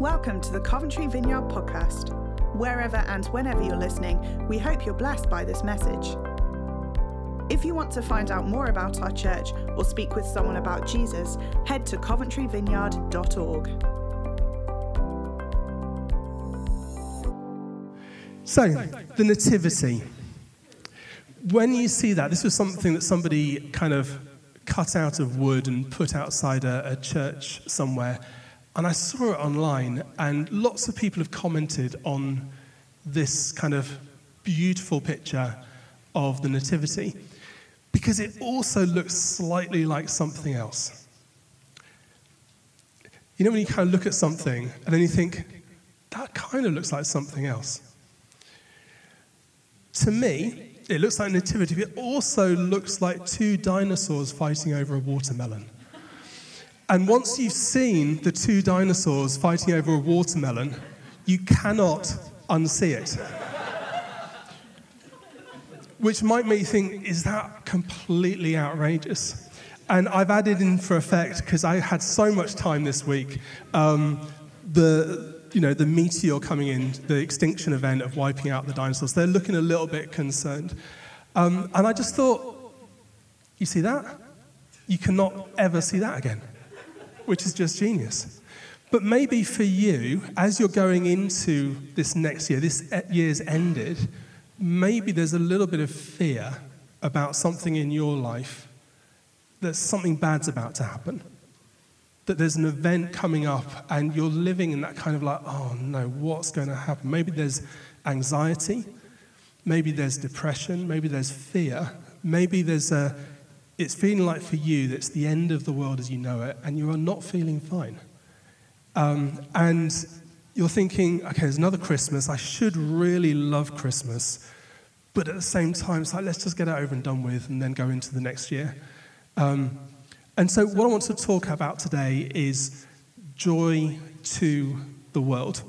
Welcome to the Coventry Vineyard Podcast. Wherever and whenever you're listening, we hope you're blessed by this message. If you want to find out more about our church or speak with someone about Jesus, head to coventryvineyard.org. So, the Nativity. When you see that, this was something that somebody kind of cut out of wood and put outside a, a church somewhere. And I saw it online, and lots of people have commented on this kind of beautiful picture of the Nativity because it also looks slightly like something else. You know, when you kind of look at something and then you think, that kind of looks like something else. To me, it looks like nativity, but it also looks like two dinosaurs fighting over a watermelon. And once you've seen the two dinosaurs fighting over a watermelon, you cannot unsee it. Which might make you think, is that completely outrageous? And I've added in for effect, because I had so much time this week, um, the, you know, the meteor coming in, the extinction event of wiping out the dinosaurs. They're looking a little bit concerned. Um, and I just thought, you see that? You cannot ever see that again which is just genius. But maybe for you, as you're going into this next year, this year's ended, maybe there's a little bit of fear about something in your life that something bad's about to happen. That there's an event coming up and you're living in that kind of like, oh no, what's going to happen? Maybe there's anxiety, maybe there's depression, maybe there's fear, maybe there's a it's feeling like for you that it's the end of the world as you know it, and you are not feeling fine. Um, and you're thinking, okay, there's another Christmas. I should really love Christmas. But at the same time, it's like, let's just get it over and done with and then go into the next year. Um, and so, what I want to talk about today is joy to the world.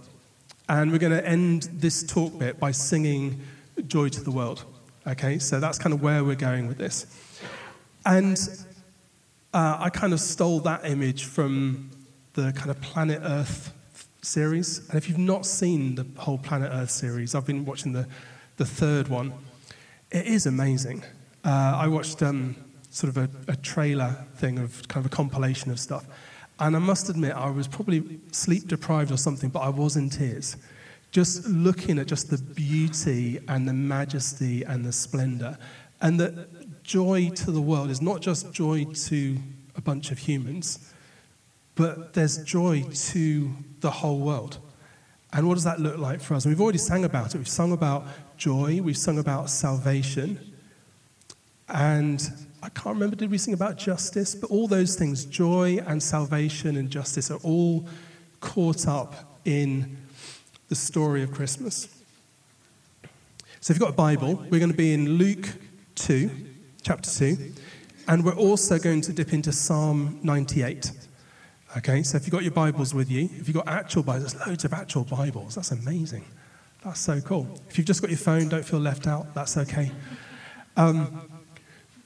And we're going to end this talk bit by singing Joy to the World. Okay, so that's kind of where we're going with this. And uh, I kind of stole that image from the kind of Planet Earth series. And if you've not seen the whole Planet Earth series, I've been watching the, the third one. It is amazing. Uh, I watched um, sort of a, a trailer thing of kind of a compilation of stuff. And I must admit, I was probably sleep deprived or something, but I was in tears. Just looking at just the beauty and the majesty and the splendor. And that joy to the world is not just joy to a bunch of humans, but there's joy to the whole world. And what does that look like for us? And we've already sang about it. We've sung about joy, we've sung about salvation. And I can't remember, did we sing about justice? But all those things, joy and salvation and justice, are all caught up in the story of Christmas. So if you've got a Bible, we're going to be in Luke 2 chapter 2. And we're also going to dip into Psalm 98. Okay, so if you've got your Bibles with you, if you've got actual Bibles, there's loads of actual Bibles. That's amazing. That's so cool. If you've just got your phone, don't feel left out. That's okay. Um,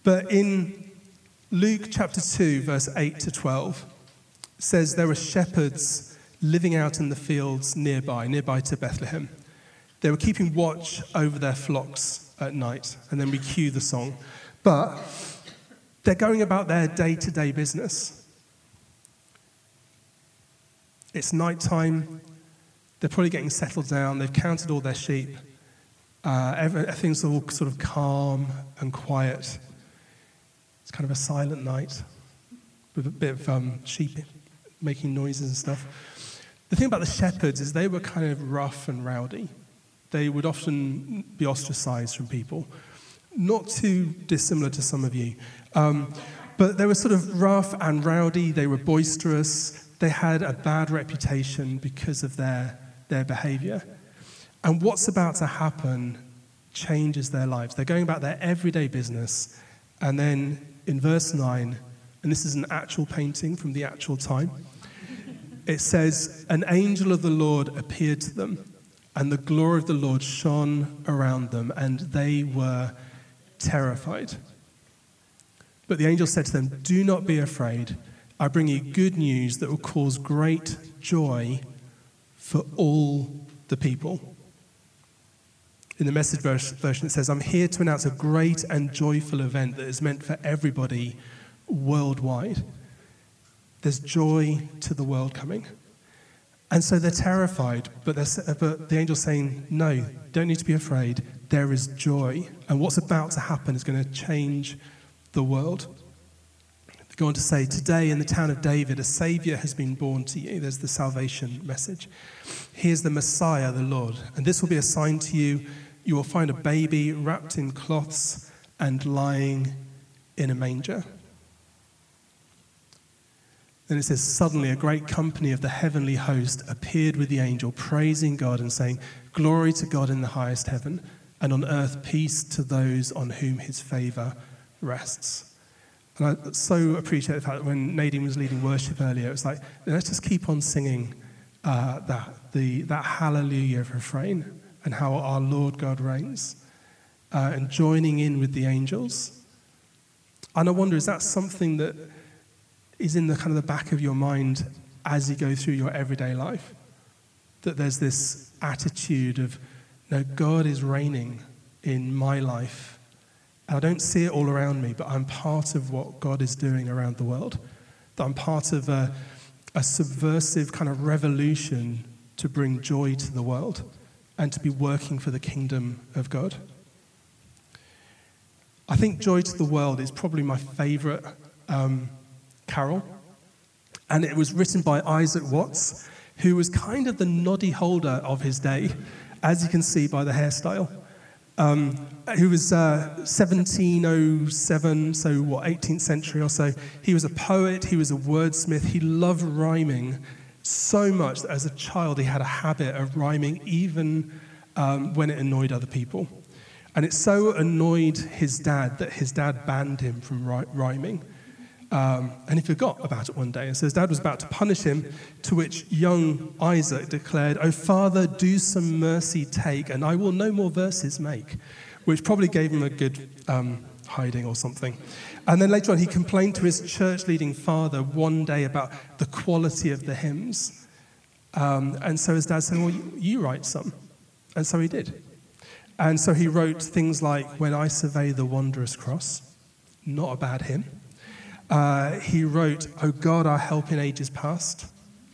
but in Luke chapter 2, verse 8 to 12, says there were shepherds living out in the fields nearby, nearby to Bethlehem. They were keeping watch over their flocks at night. And then we cue the song. But they're going about their day to day business. It's nighttime. They're probably getting settled down. They've counted all their sheep. Uh, everything's all sort of calm and quiet. It's kind of a silent night with a bit of um, sheep making noises and stuff. The thing about the shepherds is they were kind of rough and rowdy. They would often be ostracized from people not too dissimilar to some of you. Um, but they were sort of rough and rowdy, they were boisterous, they had a bad reputation because of their, their behavior. And what's about to happen changes their lives. They're going about their everyday business, and then in verse 9, and this is an actual painting from the actual time, it says, An angel of the Lord appeared to them, and the glory of the Lord shone around them, and they were terrified. But the angel said to them, Do not be afraid. I bring you good news that will cause great joy for all the people. In the message version, it says, I'm here to announce a great and joyful event that is meant for everybody worldwide. There's joy to the world coming. And so they're terrified, but, they're, but the angel's saying, No, don't need to be afraid. There is joy. And what's about to happen is going to change the world. They go on to say, Today in the town of David, a Savior has been born to you. There's the salvation message. Here's the Messiah, the Lord. And this will be a sign to you. You will find a baby wrapped in cloths and lying in a manger. Then it says, Suddenly a great company of the heavenly host appeared with the angel, praising God and saying, Glory to God in the highest heaven, and on earth peace to those on whom his favor rests. And I so appreciate the fact that when Nadine was leading worship earlier, it's like, let's just keep on singing uh, that, the, that hallelujah refrain and how our Lord God reigns, uh, and joining in with the angels. And I wonder, is that something that is in the kind of the back of your mind as you go through your everyday life. That there's this attitude of, no, God is reigning in my life. I don't see it all around me, but I'm part of what God is doing around the world. I'm part of a, a subversive kind of revolution to bring joy to the world and to be working for the kingdom of God. I think Joy to the World is probably my favorite um, carol. And it was written by Isaac Watts, who was kind of the noddy holder of his day, as you can see by the hairstyle. Um, who was uh, 1707, so what, 18th century or so. He was a poet, he was a wordsmith, he loved rhyming so much that as a child he had a habit of rhyming even um, when it annoyed other people. And it so annoyed his dad that his dad banned him from rhyming. Um, and he forgot about it one day. And so his dad was about to punish him, to which young Isaac declared, Oh, father, do some mercy take, and I will no more verses make, which probably gave him a good um, hiding or something. And then later on, he complained to his church leading father one day about the quality of the hymns. Um, and so his dad said, Well, you, you write some. And so he did. And so he wrote things like, When I survey the wondrous cross, not a bad hymn. Uh, he wrote, O God, our help in ages past,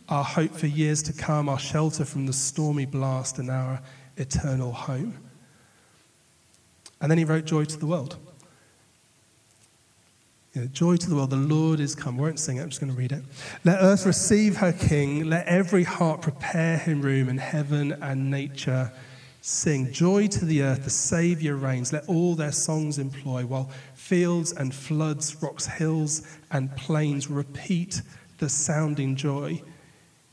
our hope for years to come, our shelter from the stormy blast, and our eternal home. And then he wrote Joy to the World. Joy to the world, the Lord is come. We won't sing it, I'm just going to read it. Let earth receive her king, let every heart prepare him room, and heaven and nature sing. Joy to the earth, the Saviour reigns. Let all their songs employ, while fields and floods, rocks, hills, and plains repeat the sounding joy.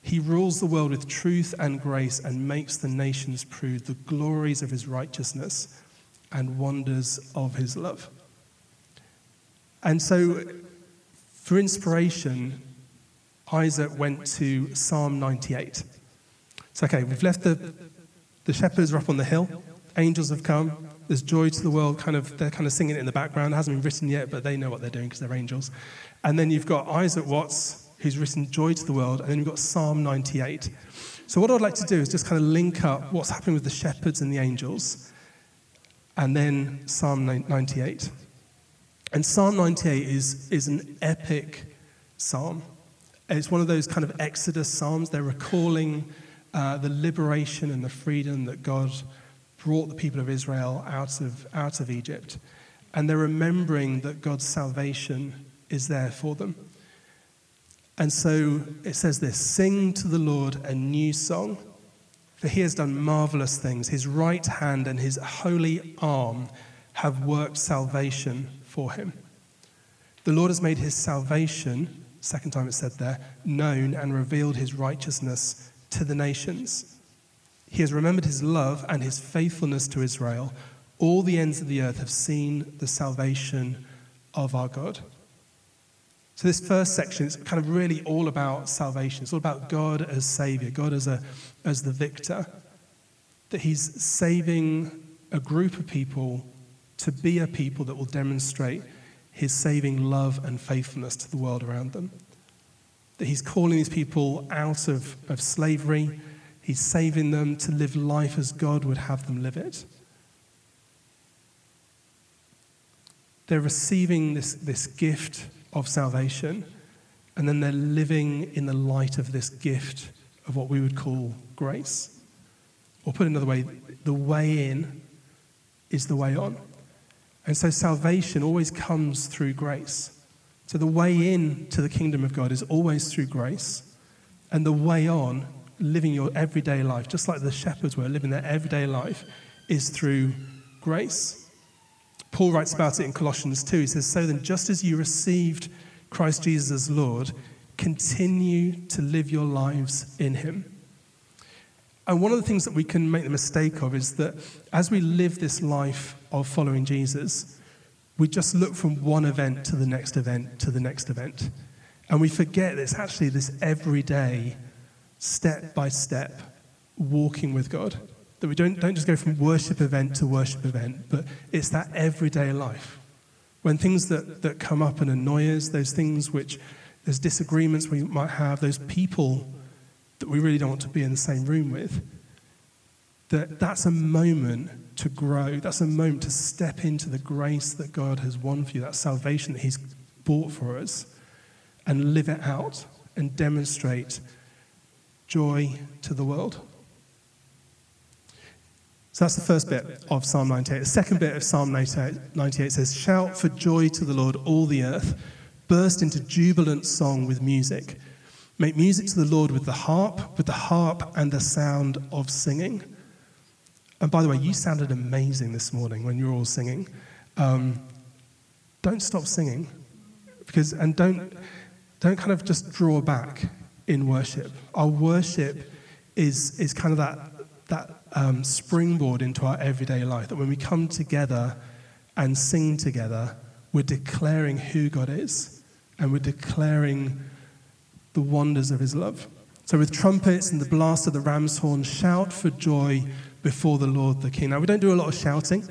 He rules the world with truth and grace and makes the nations prove the glories of his righteousness and wonders of his love. And so, for inspiration, Isaac went to Psalm 98. So, okay, we've left the, the shepherds are up on the hill, angels have come, there's joy to the world, kind of, they're kind of singing it in the background. It hasn't been written yet, but they know what they're doing because they're angels. And then you've got Isaac Watts, who's written Joy to the World, and then you've got Psalm 98. So, what I'd like to do is just kind of link up what's happening with the shepherds and the angels, and then Psalm 98. And Psalm 98 is, is an epic psalm. It's one of those kind of Exodus psalms. They're recalling uh, the liberation and the freedom that God brought the people of Israel out of, out of Egypt. And they're remembering that God's salvation is there for them. And so it says this Sing to the Lord a new song, for he has done marvelous things. His right hand and his holy arm have worked salvation for him. The Lord has made his salvation, second time it said there, known and revealed his righteousness to the nations. He has remembered his love and his faithfulness to Israel. All the ends of the earth have seen the salvation of our God. So, this first section is kind of really all about salvation. It's all about God as Savior, God as, a, as the victor. That He's saving a group of people to be a people that will demonstrate His saving love and faithfulness to the world around them. That He's calling these people out of, of slavery He's saving them to live life as God would have them live it. They're receiving this, this gift of salvation, and then they're living in the light of this gift of what we would call grace. Or put another way, the way in is the way on. And so salvation always comes through grace. So the way in to the kingdom of God is always through grace. And the way on, living your everyday life, just like the shepherds were living their everyday life, is through grace. Paul writes about it in Colossians 2. He says, So then, just as you received Christ Jesus as Lord, continue to live your lives in him. And one of the things that we can make the mistake of is that as we live this life of following Jesus, we just look from one event to the next event to the next event. And we forget it's actually this everyday, step by step, walking with God. That we don't, don't just go from worship event to worship event, but it's that everyday life. When things that, that come up and annoy us, those things which, there's disagreements we might have, those people that we really don't want to be in the same room with, that that's a moment to grow. That's a moment to step into the grace that God has won for you, that salvation that He's bought for us, and live it out and demonstrate joy to the world. So that's the first bit of Psalm 98. The second bit of Psalm 98 says, Shout for joy to the Lord, all the earth. Burst into jubilant song with music. Make music to the Lord with the harp, with the harp and the sound of singing. And by the way, you sounded amazing this morning when you were all singing. Um, don't stop singing, because and don't don't kind of just draw back in worship. Our worship is is kind of that that um, springboard into our everyday life. That when we come together and sing together, we're declaring who God is and we're declaring the wonders of his love. So, with trumpets and the blast of the ram's horn, shout for joy before the Lord the King. Now, we don't do a lot of shouting,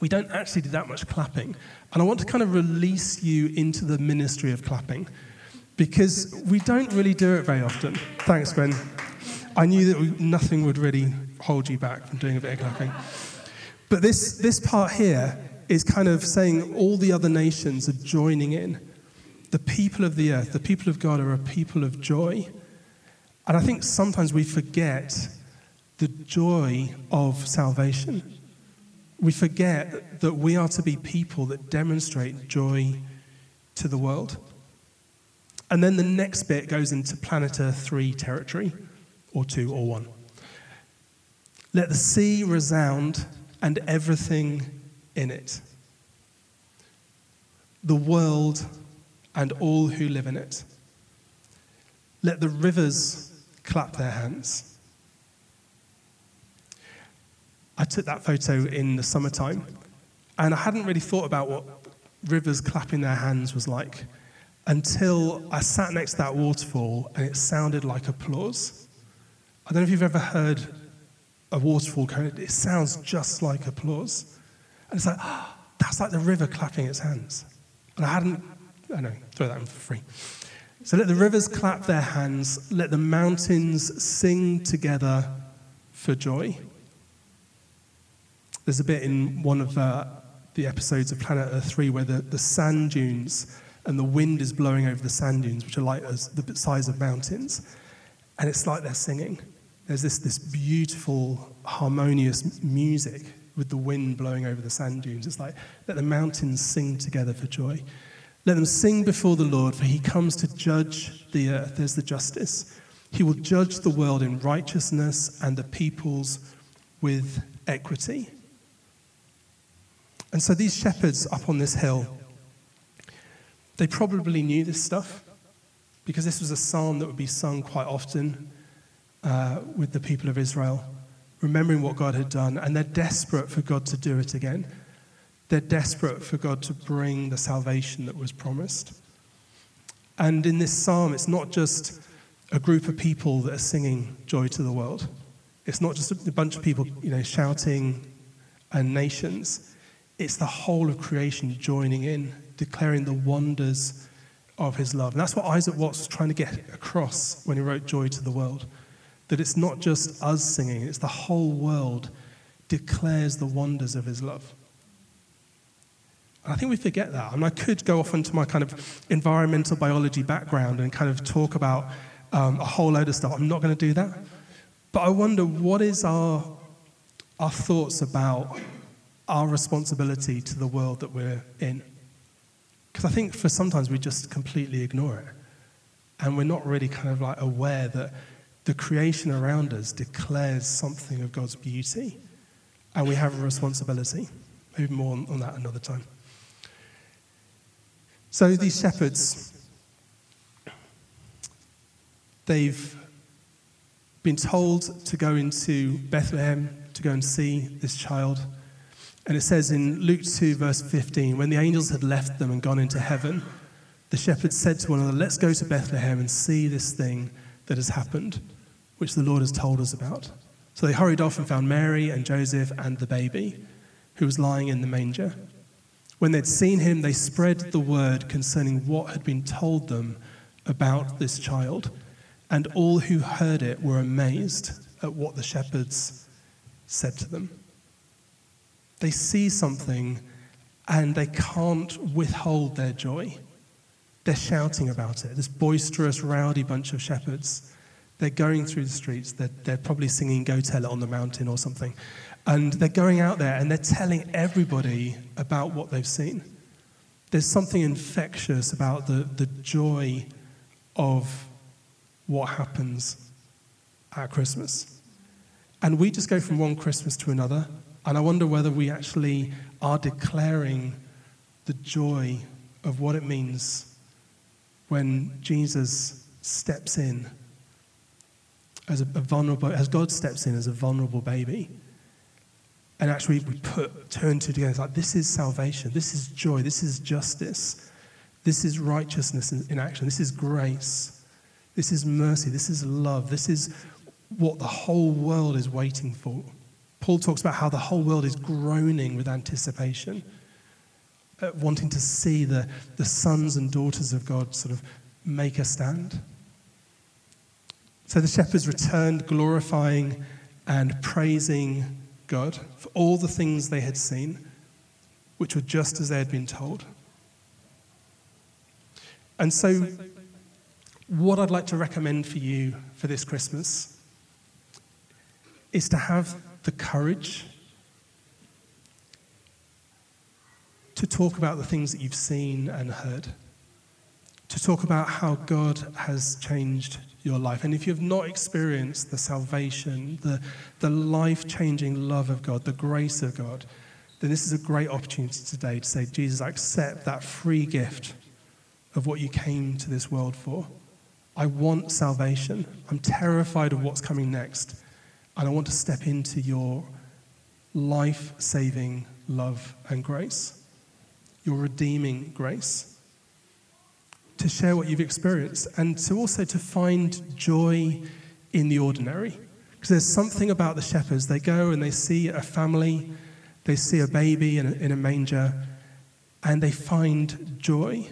we don't actually do that much clapping. And I want to kind of release you into the ministry of clapping because we don't really do it very often. Thanks, Gwen. I knew that we, nothing would really hold you back from doing a bit of clapping. But this, this part here is kind of saying all the other nations are joining in. The people of the earth, the people of God, are a people of joy. And I think sometimes we forget the joy of salvation. We forget that we are to be people that demonstrate joy to the world. And then the next bit goes into Planet Earth 3 territory, or 2 or 1. Let the sea resound and everything in it. The world and all who live in it. Let the rivers clap their hands. I took that photo in the summertime, and I hadn't really thought about what rivers clapping their hands was like until I sat next to that waterfall and it sounded like applause. I don't know if you've ever heard a waterfall going, it sounds just like applause. And it's like, oh, that's like the river clapping its hands. And I hadn't, I know, throw that in for free. So let the rivers clap their hands, let the mountains sing together for joy. There's a bit in one of uh, the episodes of Planet Earth 3 where the, the sand dunes and the wind is blowing over the sand dunes, which are like as the size of mountains. And it's like they're singing. There's this, this beautiful, harmonious music with the wind blowing over the sand dunes. It's like, let the mountains sing together for joy. Let them sing before the Lord, for he comes to judge the earth. There's the justice. He will judge the world in righteousness and the peoples with equity. And so these shepherds up on this hill, they probably knew this stuff because this was a psalm that would be sung quite often uh, with the people of Israel, remembering what God had done, and they're desperate for God to do it again. They're desperate for God to bring the salvation that was promised. And in this psalm, it's not just a group of people that are singing joy to the world. It's not just a bunch of people, you know, shouting and nations. It's the whole of creation joining in, declaring the wonders of his love. And that's what Isaac Watts was trying to get across when he wrote Joy to the World That it's not just us singing, it's the whole world declares the wonders of his love. I think we forget that. I And I could go off into my kind of environmental biology background and kind of talk about um, a whole load of stuff. I'm not going to do that. But I wonder what is our, our thoughts about our responsibility to the world that we're in? Because I think for sometimes we just completely ignore it. And we're not really kind of like aware that the creation around us declares something of God's beauty. And we have a responsibility. Maybe more on, that another time. So these shepherds, they've been told to go into Bethlehem to go and see this child. And it says in Luke 2, verse 15, when the angels had left them and gone into heaven, the shepherds said to one another, Let's go to Bethlehem and see this thing that has happened, which the Lord has told us about. So they hurried off and found Mary and Joseph and the baby, who was lying in the manger. When they'd seen him, they spread the word concerning what had been told them about this child. And all who heard it were amazed at what the shepherds said to them. They see something and they can't withhold their joy. They're shouting about it. This boisterous, rowdy bunch of shepherds. They're going through the streets. They're, they're probably singing Go Tell It on the Mountain or something. And they're going out there and they're telling everybody about what they've seen. There's something infectious about the, the joy of what happens at Christmas. And we just go from one Christmas to another. And I wonder whether we actually are declaring the joy of what it means when Jesus steps in as a, vulnerable, as God steps in as a vulnerable baby. And actually we put turn to together. It's like this is salvation, this is joy, this is justice, this is righteousness in, in action, this is grace, this is mercy, this is love, this is what the whole world is waiting for. Paul talks about how the whole world is groaning with anticipation, uh, wanting to see the, the sons and daughters of God sort of make a stand. So the shepherds returned, glorifying and praising God for all the things they had seen, which were just as they had been told. And so, what I'd like to recommend for you for this Christmas is to have the courage to talk about the things that you've seen and heard, to talk about how God has changed your life. And if you've not experienced the salvation, the, the life changing love of God, the grace of God, then this is a great opportunity today to say, Jesus, I accept that free gift of what you came to this world for. I want salvation. I'm terrified of what's coming next. And I want to step into your life saving love and grace, your redeeming grace to share what you've experienced and to also to find joy in the ordinary. Because there's something about the shepherds. They go and they see a family, they see a baby in a, in a manger, and they find joy.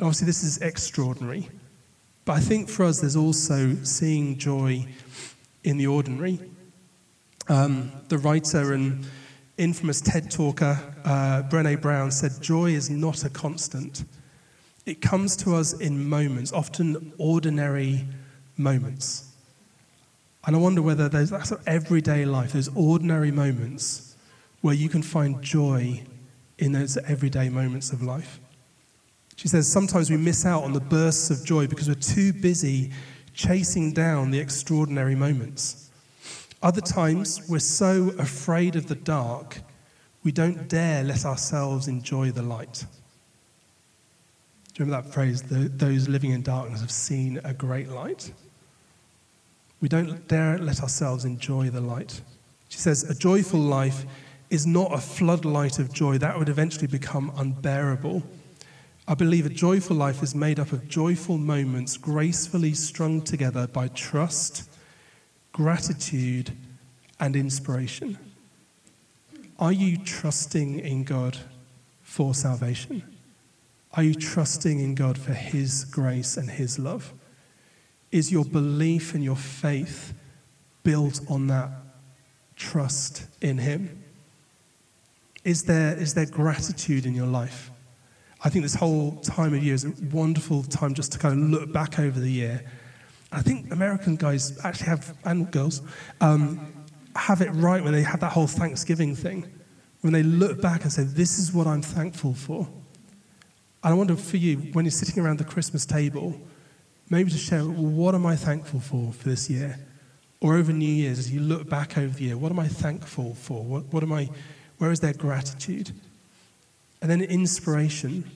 Obviously, this is extraordinary. But I think for us, there's also seeing joy in the ordinary. Um, the writer and infamous TED talker, uh, Brené Brown, said, Joy is not a constant it comes to us in moments, often ordinary moments. And I wonder whether there's that sort of everyday life, those ordinary moments where you can find joy in those everyday moments of life. She says sometimes we miss out on the bursts of joy because we're too busy chasing down the extraordinary moments. Other times we're so afraid of the dark, we don't dare let ourselves enjoy the light. Do you remember that phrase? Those living in darkness have seen a great light. We don't dare let ourselves enjoy the light. She says, A joyful life is not a floodlight of joy. That would eventually become unbearable. I believe a joyful life is made up of joyful moments gracefully strung together by trust, gratitude, and inspiration. Are you trusting in God for salvation? Are you trusting in God for His grace and His love? Is your belief and your faith built on that trust in Him? Is there, is there gratitude in your life? I think this whole time of year is a wonderful time just to kind of look back over the year. I think American guys actually have, and girls, um, have it right when they have that whole Thanksgiving thing. When they look back and say, This is what I'm thankful for. And I wonder for you, when you're sitting around the Christmas table, maybe to share, what am I thankful for for this year? Or over New Year's, as you look back over the year, what am I thankful for? What, what am I, where is there gratitude? And then inspiration.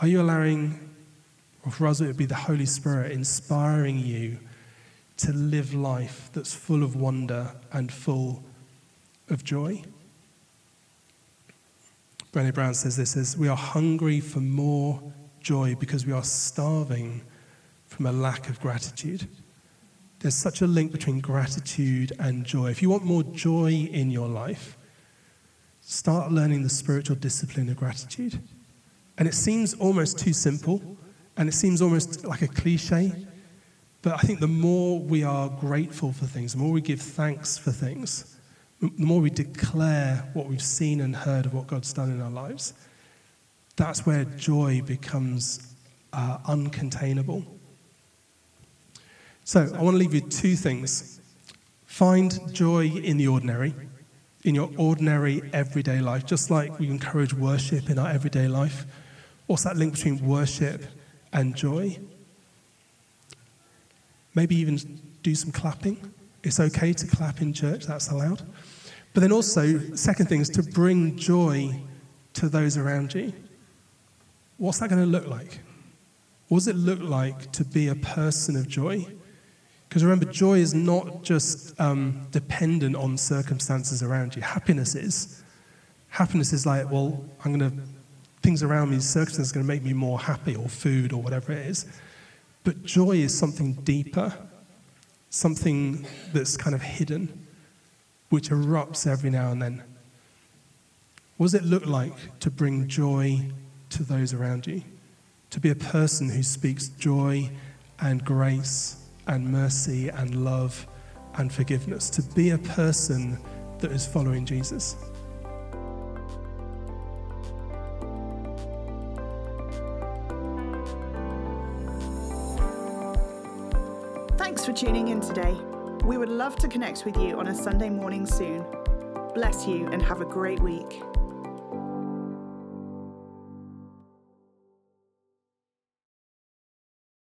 Are you allowing, or for us, it would be the Holy Spirit inspiring you to live life that's full of wonder and full of joy? Brené Brown says this says, We are hungry for more joy because we are starving from a lack of gratitude. There's such a link between gratitude and joy. If you want more joy in your life, start learning the spiritual discipline of gratitude. And it seems almost too simple, and it seems almost like a cliche. But I think the more we are grateful for things, the more we give thanks for things, the more we declare what we've seen and heard of what God's done in our lives, that's where joy becomes uh, uncontainable. So I want to leave you two things. Find joy in the ordinary, in your ordinary everyday life, just like we encourage worship in our everyday life. What's that link between worship and joy? Maybe even do some clapping. It's okay to clap in church, that's allowed. But then also, second thing is to bring joy to those around you. What's that going to look like? What does it look like to be a person of joy? Because remember, joy is not just um, dependent on circumstances around you. Happiness is. Happiness is like, well, I'm going to, things around me, circumstances are going to make me more happy, or food, or whatever it is. But joy is something deeper, something that's kind of hidden, which erupts every now and then. What does it look like to bring joy to those around you? To be a person who speaks joy and grace and mercy and love and forgiveness, to be a person that is following Jesus. Thanks for tuning in today. We would love to connect with you on a Sunday morning soon. Bless you and have a great week.